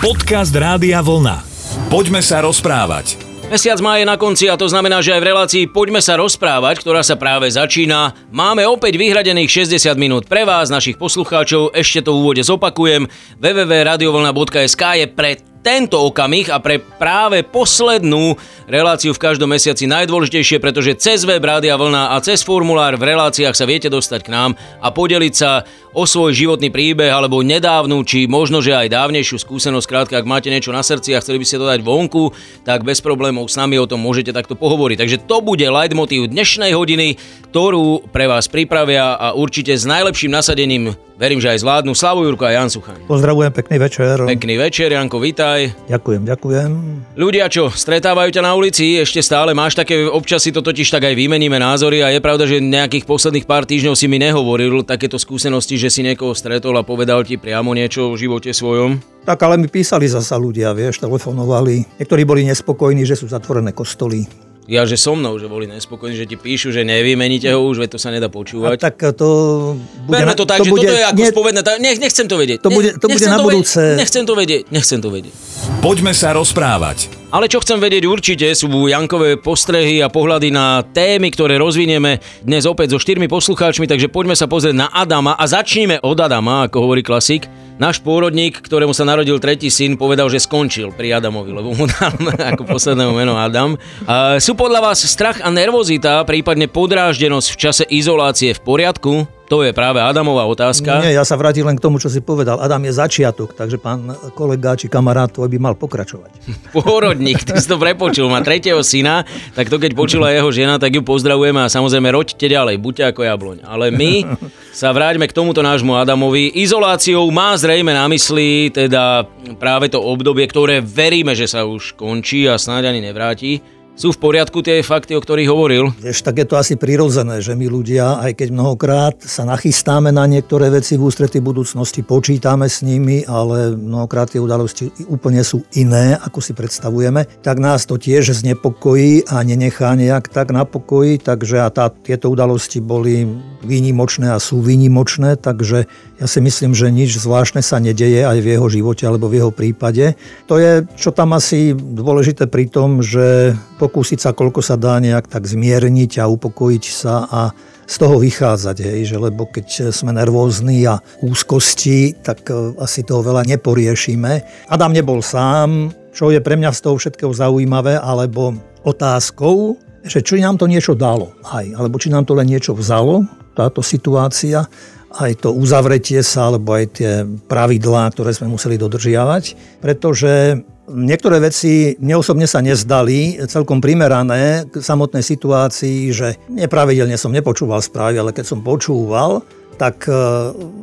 Podcast Rádia Vlna. Poďme sa rozprávať. Mesiac má je na konci a to znamená, že aj v relácii Poďme sa rozprávať, ktorá sa práve začína, máme opäť vyhradených 60 minút pre vás, našich poslucháčov. Ešte to v úvode zopakujem. www.radiovlna.sk je pre tento okamih a pre práve poslednú reláciu v každom mesiaci najdôležitejšie, pretože cez web Rádia Vlna a cez formulár v reláciách sa viete dostať k nám a podeliť sa o svoj životný príbeh alebo nedávnu, či možno, že aj dávnejšiu skúsenosť. Krátka, ak máte niečo na srdci a chceli by ste to dať vonku, tak bez problémov s nami o tom môžete takto pohovoriť. Takže to bude leitmotív dnešnej hodiny, ktorú pre vás pripravia a určite s najlepším nasadením Verím, že aj zvládnu Slavu Jurko a Jan Suchaň. Pozdravujem, pekný večer. Pekný večer, Janko, vitaj. Ďakujem, ďakujem. Ľudia, čo, stretávajú ťa na ulici, ešte stále máš také, občas si to totiž tak aj vymeníme názory a je pravda, že nejakých posledných pár týždňov si mi nehovoril takéto skúsenosti, že si niekoho stretol a povedal ti priamo niečo o živote svojom. Tak ale mi písali zasa ľudia, vieš, telefonovali. Niektorí boli nespokojní, že sú zatvorené kostoly ja, že so mnou, že boli nespokojní, že ti píšu, že nevymeníte ho už, veď to sa nedá počúvať. A tak to bude... Berme to tak, to že bude, toto je ako nie, spovedné, nech, nechcem to vedieť. To bude, to bude na budúce. Vedieť, nechcem to vedieť, nechcem to vedieť. Poďme sa rozprávať. Ale čo chcem vedieť určite sú Jankové postrehy a pohľady na témy, ktoré rozvinieme dnes opäť so štyrmi poslucháčmi, takže poďme sa pozrieť na Adama a začníme od Adama, ako hovorí klasik. Náš pôrodník, ktorému sa narodil tretí syn, povedal, že skončil pri Adamovi, lebo mu dal ako posledného meno Adam. A sú podľa vás strach a nervozita, prípadne podráždenosť v čase izolácie v poriadku? To je práve Adamová otázka. Nie, ja sa vrátim len k tomu, čo si povedal. Adam je začiatok, takže pán kolega či kamarát tvoj by mal pokračovať. Pôrodník, ty si to prepočul, má tretieho syna, tak to keď počula jeho žena, tak ju pozdravujeme a samozrejme roďte ďalej, buďte ako jabloň. Ale my sa vráťme k tomuto nášmu Adamovi. Izoláciou má zrejme na mysli teda práve to obdobie, ktoré veríme, že sa už končí a snáď ani nevráti sú v poriadku tie fakty, o ktorých hovoril? Vieš, tak je to asi prirodzené, že my ľudia, aj keď mnohokrát sa nachystáme na niektoré veci v ústrety budúcnosti, počítame s nimi, ale mnohokrát tie udalosti úplne sú iné, ako si predstavujeme, tak nás to tiež znepokojí a nenechá nejak tak na pokoji, takže a tá, tieto udalosti boli výnimočné a sú výnimočné, takže ja si myslím, že nič zvláštne sa nedeje aj v jeho živote alebo v jeho prípade. To je, čo tam asi dôležité pri tom, že pokúsiť sa, koľko sa dá nejak tak zmierniť a upokojiť sa a z toho vychádzať, hej, že lebo keď sme nervózni a úzkosti, tak e, asi toho veľa neporiešime. Adam nebol sám, čo je pre mňa z toho všetkého zaujímavé, alebo otázkou, že či nám to niečo dalo, aj, alebo či nám to len niečo vzalo, táto situácia, aj to uzavretie sa, alebo aj tie pravidlá, ktoré sme museli dodržiavať, pretože Niektoré veci mne osobne sa nezdali celkom primerané k samotnej situácii, že nepravidelne som nepočúval správy, ale keď som počúval, tak e,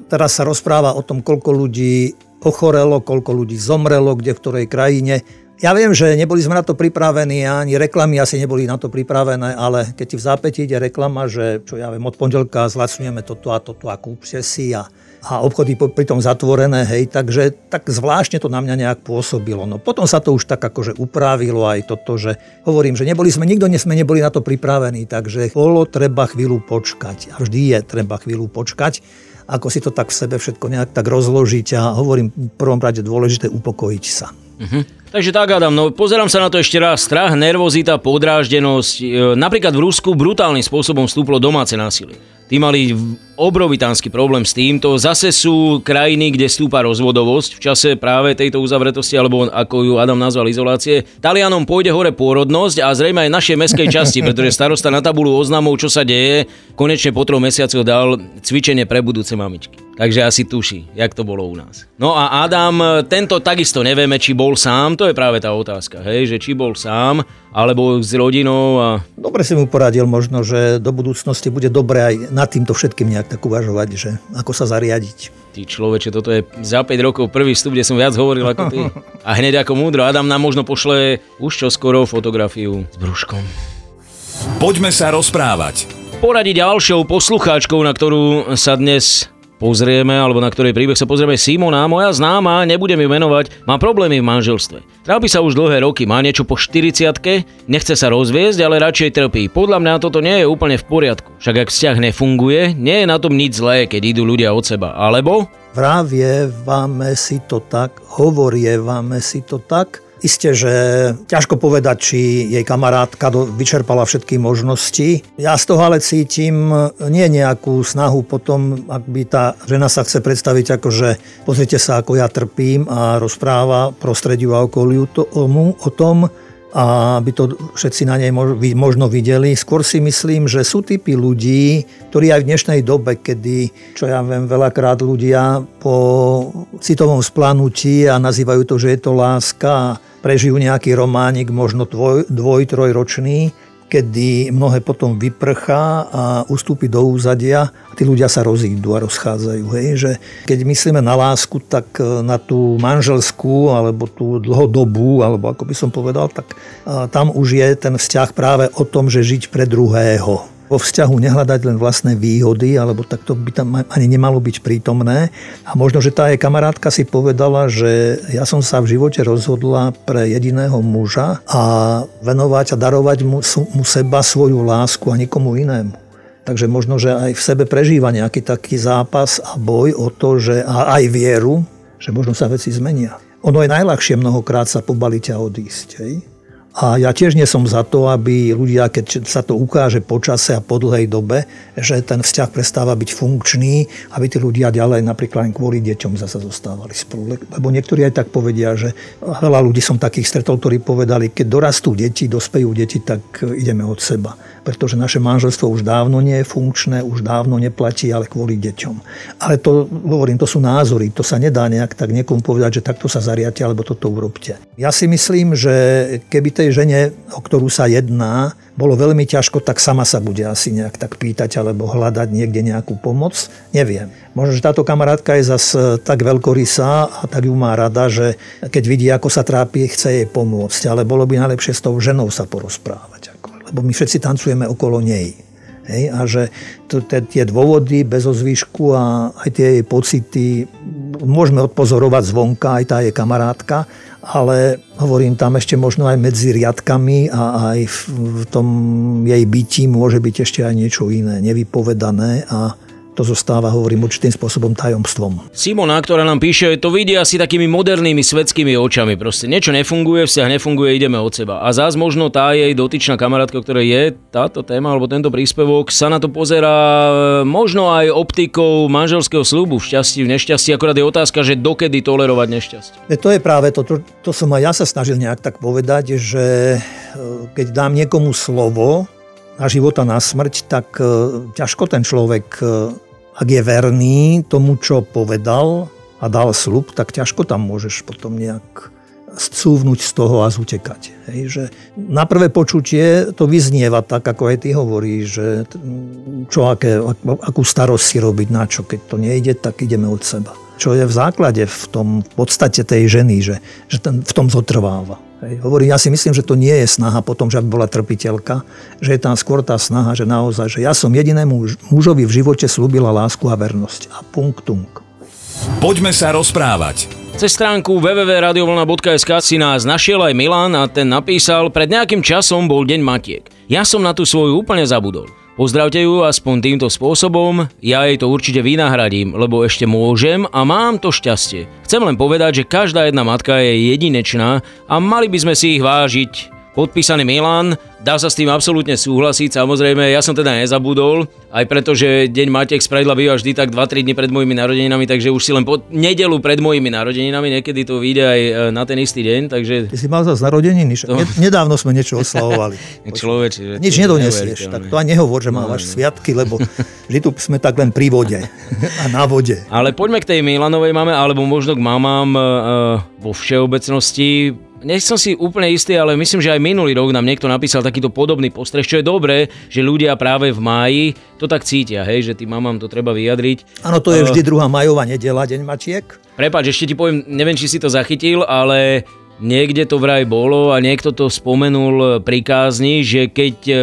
teraz sa rozpráva o tom, koľko ľudí ochorelo, koľko ľudí zomrelo, kde v ktorej krajine. Ja viem, že neboli sme na to pripravení, ani reklamy asi neboli na to pripravené, ale keď ti v zápäti ide reklama, že čo ja viem, od pondelka zlacňujeme toto a toto a kúpte si a a obchody pritom zatvorené, hej, takže tak zvláštne to na mňa nejak pôsobilo. No potom sa to už tak akože upravilo aj toto, že hovorím, že neboli sme, nikto sme neboli na to pripravení, takže bolo treba chvíľu počkať a vždy je treba chvíľu počkať ako si to tak v sebe všetko nejak tak rozložiť a hovorím v prvom rade dôležité upokojiť sa. Uh-huh. Takže tak, Adam, no pozerám sa na to ešte raz. Strach, nervozita, podráždenosť. E, napríklad v Rusku brutálnym spôsobom vstúplo domáce násilie. Tí mali obrovitánsky problém s týmto. Zase sú krajiny, kde stúpa rozvodovosť v čase práve tejto uzavretosti, alebo ako ju Adam nazval izolácie. Talianom pôjde hore pôrodnosť a zrejme aj našej meskej časti, pretože starosta na tabulu oznamov, čo sa deje, konečne po troch mesiacoch dal cvičenie pre budúce mamičky. Takže asi tuší, jak to bolo u nás. No a Adam, tento takisto nevieme, či bol sám, to je práve tá otázka, hej, že či bol sám, alebo s rodinou a... Dobre si mu poradil možno, že do budúcnosti bude dobre aj nad týmto všetkým nejak tak uvažovať, že ako sa zariadiť. Ty človeče, toto je za 5 rokov prvý vstup, kde som viac hovoril ako ty. A hneď ako múdro, Adam nám možno pošle už čo skoro fotografiu s brúškom. Poďme sa rozprávať. Poradi ďalšou poslucháčkou, na ktorú sa dnes pozrieme, alebo na ktorej príbeh sa pozrieme Simona, moja známa, nebudem ju menovať, má problémy v manželstve. Trápi sa už dlhé roky, má niečo po 40 nechce sa rozviesť, ale radšej trpí. Podľa mňa toto nie je úplne v poriadku. Však ak vzťah nefunguje, nie je na tom nič zlé, keď idú ľudia od seba. Alebo vravievame si to tak, hovorievame si to tak, Isté, že ťažko povedať, či jej kamarátka vyčerpala všetky možnosti. Ja z toho ale cítim nie nejakú snahu potom, ak by tá žena sa chce predstaviť ako, že pozrite sa, ako ja trpím a rozpráva prostrediu a okoliu to, o, o tom, a aby to všetci na nej možno videli. Skôr si myslím, že sú typy ľudí, ktorí aj v dnešnej dobe, kedy, čo ja viem, veľakrát ľudia po citovom splanutí a nazývajú to, že je to láska, prežijú nejaký románik, možno dvoj, dvoj trojročný, kedy mnohé potom vyprchá a ustúpi do úzadia a tí ľudia sa rozídu a rozchádzajú. Hej? Že keď myslíme na lásku, tak e, na tú manželskú alebo tú dlhodobú, alebo ako by som povedal, tak tam už je ten vzťah práve o tom, že žiť pre druhého vo vzťahu nehľadať len vlastné výhody, alebo tak to by tam ani nemalo byť prítomné. A možno, že tá jej kamarátka si povedala, že ja som sa v živote rozhodla pre jediného muža a venovať a darovať mu, mu seba svoju lásku a nikomu inému. Takže možno, že aj v sebe prežíva nejaký taký zápas a boj o to, že a aj vieru, že možno sa veci zmenia. Ono je najľahšie mnohokrát sa pobaliť a odísť. Hej? A ja tiež nie som za to, aby ľudia, keď sa to ukáže po čase a po dlhej dobe, že ten vzťah prestáva byť funkčný, aby tí ľudia ďalej napríklad len kvôli deťom zase zostávali spolu. Lebo niektorí aj tak povedia, že veľa ľudí som takých stretol, ktorí povedali, keď dorastú deti, dospejú deti, tak ideme od seba pretože naše manželstvo už dávno nie je funkčné, už dávno neplatí, ale kvôli deťom. Ale to, hovorím, to sú názory, to sa nedá nejak tak niekomu povedať, že takto sa zariate, alebo toto urobte. Ja si myslím, že keby tej žene, o ktorú sa jedná, bolo veľmi ťažko, tak sama sa bude asi nejak tak pýtať alebo hľadať niekde nejakú pomoc. Neviem. Možno, že táto kamarátka je zas tak veľkorysá a tak ju má rada, že keď vidí, ako sa trápi, chce jej pomôcť. Ale bolo by najlepšie s tou ženou sa porozprávať lebo my všetci tancujeme okolo nej. Hej, a že to, tie dôvody bez ozvýšku a aj tie jej pocity môžeme odpozorovať zvonka, aj tá je kamarátka, ale hovorím tam ešte možno aj medzi riadkami a aj v, v tom jej byti môže byť ešte aj niečo iné, nevypovedané a to zostáva, hovorím, určitým spôsobom tajomstvom. Simona, ktorá nám píše, to vidia asi takými modernými svetskými očami. Proste niečo nefunguje, vzťah nefunguje, ideme od seba. A zás možno tá jej dotyčná kamarátka, ktorá je táto téma alebo tento príspevok, sa na to pozera e, možno aj optikou manželského slubu v šťastí, v nešťastí. Akorát je otázka, že dokedy tolerovať nešťastie. To je práve to, to, to som aj ja sa snažil nejak tak povedať, že e, keď dám niekomu slovo, na života, na smrť, tak e, ťažko ten človek ak je verný tomu, čo povedal a dal slub, tak ťažko tam môžeš potom nejak scúvnuť z toho a zutekať. Hej, že na prvé počutie to vyznieva tak, ako aj ty hovoríš, že čo, aké, akú starosť si robiť, na čo, keď to nejde, tak ideme od seba. Čo je v základe, v tom v podstate tej ženy, že, že ten, v tom zotrváva. Hej. Hovorím, ja si myslím, že to nie je snaha potom, že aby bola trpiteľka, že je tam skôr tá snaha, že naozaj, že ja som jedinému mužovi v živote slúbila lásku a vernosť. A punktum. Poďme sa rozprávať. Cez stránku www.radiovolna.sk si nás našiel aj Milan a ten napísal, pred nejakým časom bol deň Matiek. Ja som na tú svoju úplne zabudol. Pozdravte ju aspoň týmto spôsobom, ja jej to určite vynahradím, lebo ešte môžem a mám to šťastie. Chcem len povedať, že každá jedna matka je jedinečná a mali by sme si ich vážiť podpísaný Milan. Dá sa s tým absolútne súhlasiť, samozrejme, ja som teda nezabudol, aj preto, že deň Matiek spravidla býva vždy tak 2-3 dní pred mojimi narodeninami, takže už si len po nedelu pred mojimi narodeninami, niekedy to vyjde aj e, na ten istý deň, takže... Ty si mal zase narodeniny, to... nedávno sme niečo oslavovali. Človeč, Nič nedonesieš, tak to ani nehovor, že máš no, sviatky, lebo že tu sme tak len pri vode a na vode. Ale poďme k tej Milanovej mame, alebo možno k mamám uh, vo všeobecnosti som si úplne istý, ale myslím, že aj minulý rok nám niekto napísal takýto podobný postreh, čo je dobré, že ľudia práve v máji to tak cítia, hej, že tým mamám to treba vyjadriť. Áno, to je vždy druhá majová nedela, deň mačiek. Prepač, ešte ti poviem, neviem, či si to zachytil, ale Niekde to vraj bolo a niekto to spomenul pri kázni, že keď e,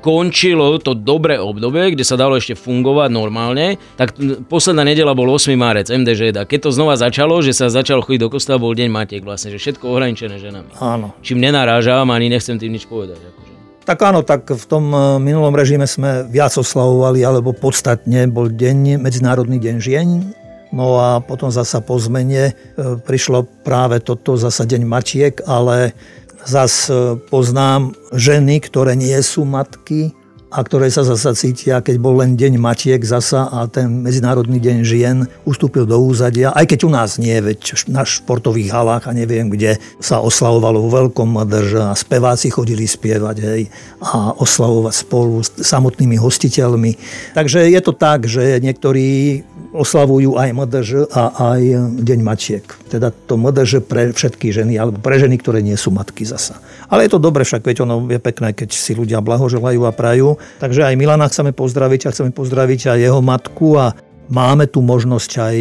končilo to dobré obdobie, kde sa dalo ešte fungovať normálne, tak posledná nedela bol 8. marec, MDŽ. A keď to znova začalo, že sa začalo chodiť do kostola, bol deň Matiek vlastne, že všetko ohraničené ženami. Áno. Čím nenarážam, ani nechcem tým nič povedať. Akože. Tak áno, tak v tom e, minulom režime sme viac oslavovali, alebo podstatne bol deň, Medzinárodný deň žien, No a potom zasa po zmene e, prišlo práve toto zasa deň mačiek, ale zas e, poznám ženy, ktoré nie sú matky, a ktoré sa zasa cítia, keď bol len deň matiek zasa a ten Medzinárodný deň žien ustúpil do úzadia, aj keď u nás nie, veď na športových halách a neviem kde sa oslavovalo vo veľkom madrž a speváci chodili spievať hej, a oslavovať spolu s samotnými hostiteľmi. Takže je to tak, že niektorí oslavujú aj MDŽ a aj Deň mačiek. Teda to MDŽ pre všetky ženy, alebo pre ženy, ktoré nie sú matky zasa. Ale je to dobre, však veď ono je pekné, keď si ľudia blahoželajú a prajú. Takže aj Milana chceme pozdraviť a chceme pozdraviť aj jeho matku a máme tu možnosť aj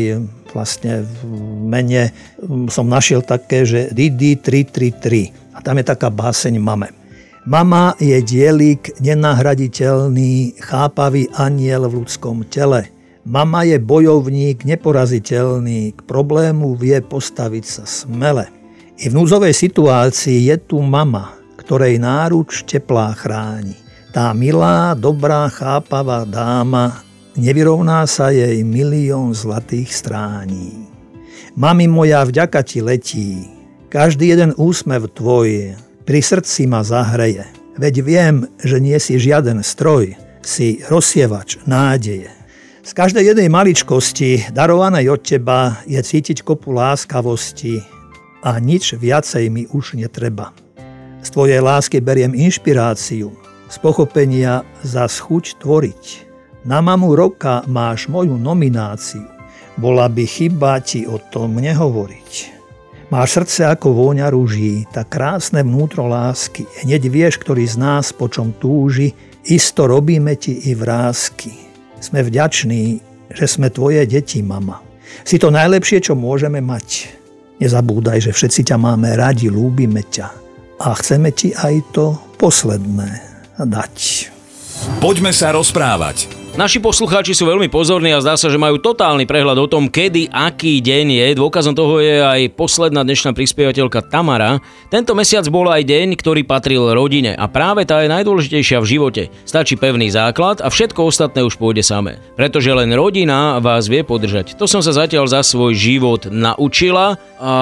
vlastne v mene som našiel také, že Didi 333 a tam je taká báseň Mame. Mama je dielik nenahraditeľný, chápavý aniel v ľudskom tele. Mama je bojovník neporaziteľný, k problému vie postaviť sa smele. I v núzovej situácii je tu mama, ktorej náruč teplá chráni. Tá milá, dobrá, chápavá dáma, nevyrovná sa jej milión zlatých strání. Mami moja, vďaka ti letí, každý jeden úsmev tvoj pri srdci ma zahreje. Veď viem, že nie si žiaden stroj, si rozsievač nádeje. Z každej jednej maličkosti, darovanej od teba, je cítiť kopu láskavosti a nič viacej mi už netreba. Z tvojej lásky beriem inšpiráciu, z pochopenia za schuť tvoriť. Na mamu roka máš moju nomináciu, bola by chyba ti o tom nehovoriť. Máš srdce ako vôňa rúží, tak krásne vnútro lásky. Hneď vieš, ktorý z nás po čom túži, isto robíme ti i vrázky. Sme vďační, že sme tvoje deti, mama. Si to najlepšie, čo môžeme mať. Nezabúdaj, že všetci ťa máme radi, lúbime ťa. A chceme ti aj to posledné dať. Poďme sa rozprávať. Naši poslucháči sú veľmi pozorní a zdá sa, že majú totálny prehľad o tom, kedy, aký deň je. Dôkazom toho je aj posledná dnešná prispievateľka Tamara. Tento mesiac bol aj deň, ktorý patril rodine a práve tá je najdôležitejšia v živote. Stačí pevný základ a všetko ostatné už pôjde samé. Pretože len rodina vás vie podržať. To som sa zatiaľ za svoj život naučila a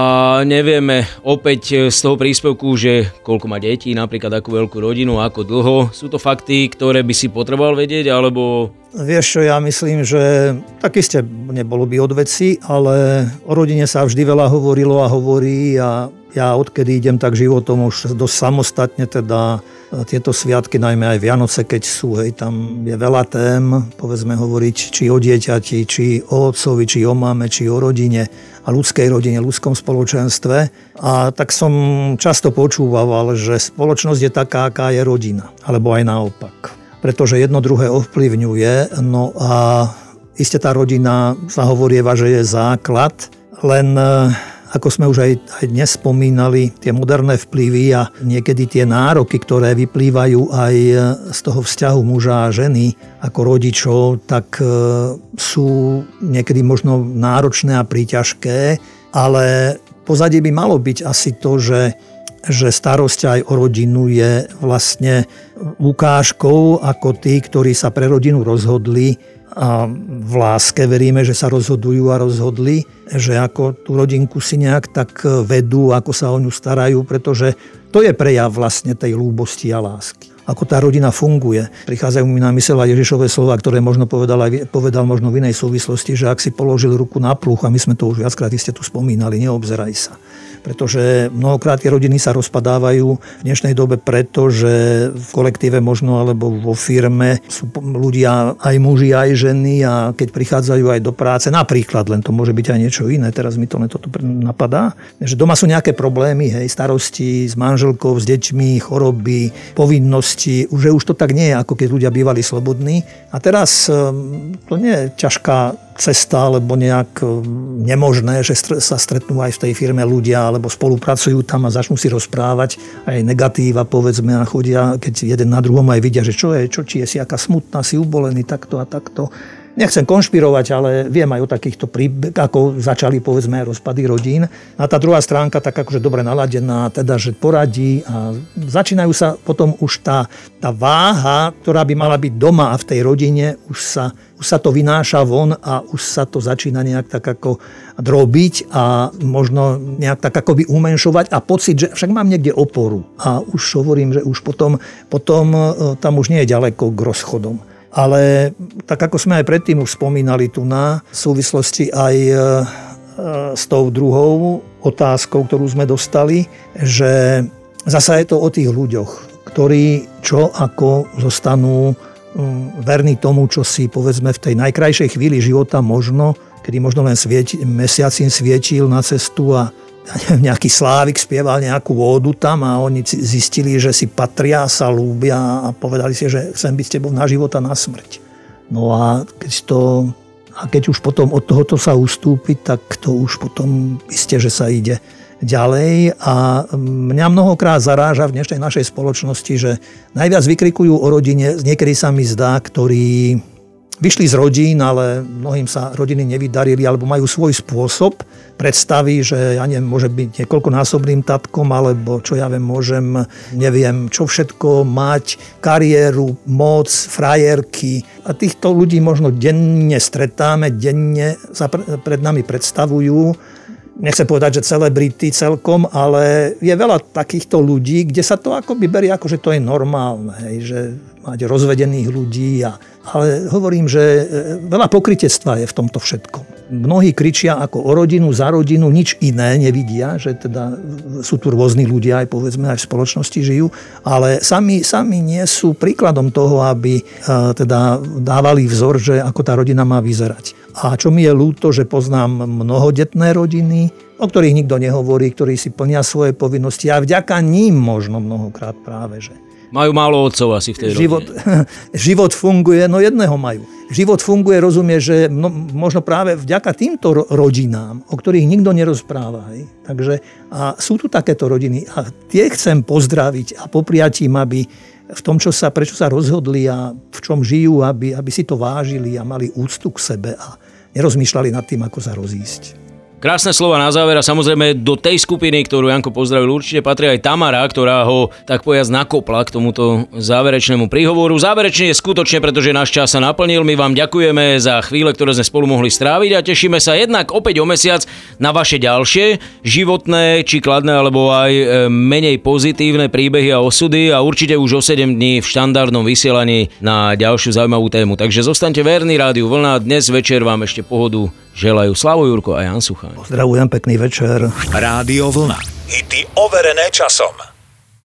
nevieme opäť z toho príspevku, že koľko má detí, napríklad akú veľkú rodinu, ako dlho. Sú to fakty, ktoré by si potreboval vedieť, alebo Vieš čo, ja myslím, že tak iste nebolo by od veci, ale o rodine sa vždy veľa hovorilo a hovorí a ja odkedy idem tak životom už dosť samostatne, teda e, tieto sviatky, najmä aj Vianoce, keď sú, hej, tam je veľa tém, povedzme hovoriť či o dieťati, či o otcovi, či o mame, či o rodine a ľudskej rodine, ľudskom spoločenstve. A tak som často počúval, že spoločnosť je taká, aká je rodina, alebo aj naopak pretože jedno druhé ovplyvňuje. No a iste tá rodina sa hovorieva, že je základ, len e, ako sme už aj, aj dnes spomínali, tie moderné vplyvy a niekedy tie nároky, ktoré vyplývajú aj z toho vzťahu muža a ženy ako rodičov, tak e, sú niekedy možno náročné a príťažké, ale pozadie by malo byť asi to, že že starosť aj o rodinu je vlastne ukážkou, ako tí, ktorí sa pre rodinu rozhodli. A v láske veríme, že sa rozhodujú a rozhodli, že ako tú rodinku si nejak tak vedú, ako sa o ňu starajú, pretože to je prejav vlastne tej lúbosti a lásky ako tá rodina funguje. Prichádzajú mi na mysel aj Ježišové slova, ktoré možno povedal, aj, povedal možno v inej súvislosti, že ak si položil ruku na pluch, a my sme to už viackrát ste tu spomínali, neobzeraj sa pretože mnohokrát tie rodiny sa rozpadávajú v dnešnej dobe preto, že v kolektíve možno alebo vo firme sú ľudia aj muži, aj ženy a keď prichádzajú aj do práce, napríklad, len to môže byť aj niečo iné, teraz mi to toto napadá, že doma sú nejaké problémy, hej, starosti s manželkou, s deťmi, choroby, povinnosti, že už to tak nie je, ako keď ľudia bývali slobodní. A teraz ehm, to nie je ťažká cesta alebo nejak e, nemožné, že sa stretnú aj v tej firme ľudia alebo spolupracujú tam a začnú si rozprávať aj negatíva povedzme a chodia, keď jeden na druhom aj vidia, že čo je, čo či je si aká smutná, si ubolený takto a takto. Nechcem konšpirovať, ale viem aj o takýchto príbeh, ako začali povedzme rozpady rodín. A tá druhá stránka tak akože dobre naladená, teda že poradí a začínajú sa potom už tá, tá váha, ktorá by mala byť doma a v tej rodine už sa, už sa to vynáša von a už sa to začína nejak tak ako drobiť a možno nejak tak akoby umenšovať a pocit, že však mám niekde oporu. A už hovorím, že už potom, potom e, tam už nie je ďaleko k rozchodom. Ale tak ako sme aj predtým už spomínali tu na súvislosti aj e, e, s tou druhou otázkou, ktorú sme dostali, že zasa je to o tých ľuďoch, ktorí čo ako zostanú mm, verní tomu, čo si povedzme v tej najkrajšej chvíli života možno, kedy možno len svieti, mesiac svietil na cestu a nejaký slávik spieval nejakú vodu tam a oni zistili, že si patria, sa lúbia a povedali si, že chcem byť s tebou na život a na smrť. No a keď to a keď už potom od tohoto sa ustúpi, tak to už potom isté, že sa ide ďalej a mňa mnohokrát zaráža v dnešnej našej spoločnosti, že najviac vykrikujú o rodine, niekedy sa mi zdá, ktorí Vyšli z rodín, ale mnohým sa rodiny nevydarili alebo majú svoj spôsob predstavy, že ja neviem, môže byť niekoľkonásobným tatkom alebo čo ja viem, môžem, neviem, čo všetko mať, kariéru, moc, frajerky. A týchto ľudí možno denne stretáme, denne sa pred nami predstavujú nechcem povedať, že celebrity celkom, ale je veľa takýchto ľudí, kde sa to akoby berie ako, že to je normálne, hej, že mať rozvedených ľudí. A, ale hovorím, že e, veľa pokritectva je v tomto všetkom. Mnohí kričia ako o rodinu, za rodinu, nič iné nevidia, že teda sú tu rôzni ľudia, aj povedzme, aj v spoločnosti žijú, ale sami, sami nie sú príkladom toho, aby e, teda dávali vzor, že ako tá rodina má vyzerať. A čo mi je ľúto, že poznám mnohodetné rodiny, o ktorých nikto nehovorí, ktorí si plnia svoje povinnosti a vďaka ním možno mnohokrát práve, že majú málo otcov asi v tej život, život funguje, no jedného majú. Život funguje, rozumie, že no, možno práve vďaka týmto rodinám, o ktorých nikto nerozpráva. Hej. Takže a sú tu takéto rodiny a tie chcem pozdraviť a popriať im, aby v tom, čo sa, prečo sa rozhodli a v čom žijú, aby, aby si to vážili a mali úctu k sebe a nerozmýšľali nad tým, ako sa rozísť. Krásne slova na záver a samozrejme do tej skupiny, ktorú Janko pozdravil, určite patrí aj Tamara, ktorá ho tak povedať nakopla k tomuto záverečnému príhovoru. Záverečne je skutočne, pretože náš čas sa naplnil. My vám ďakujeme za chvíle, ktoré sme spolu mohli stráviť a tešíme sa jednak opäť o mesiac na vaše ďalšie životné, či kladné, alebo aj e, menej pozitívne príbehy a osudy a určite už o 7 dní v štandardnom vysielaní na ďalšiu zaujímavú tému. Takže zostaňte verní Rádiu Vlna. Dnes večer vám ešte pohodu želajú Slavo Jurko a Jan Suchaň. Pozdravujem, pekný večer. Rádio Vlna. Hity overené časom.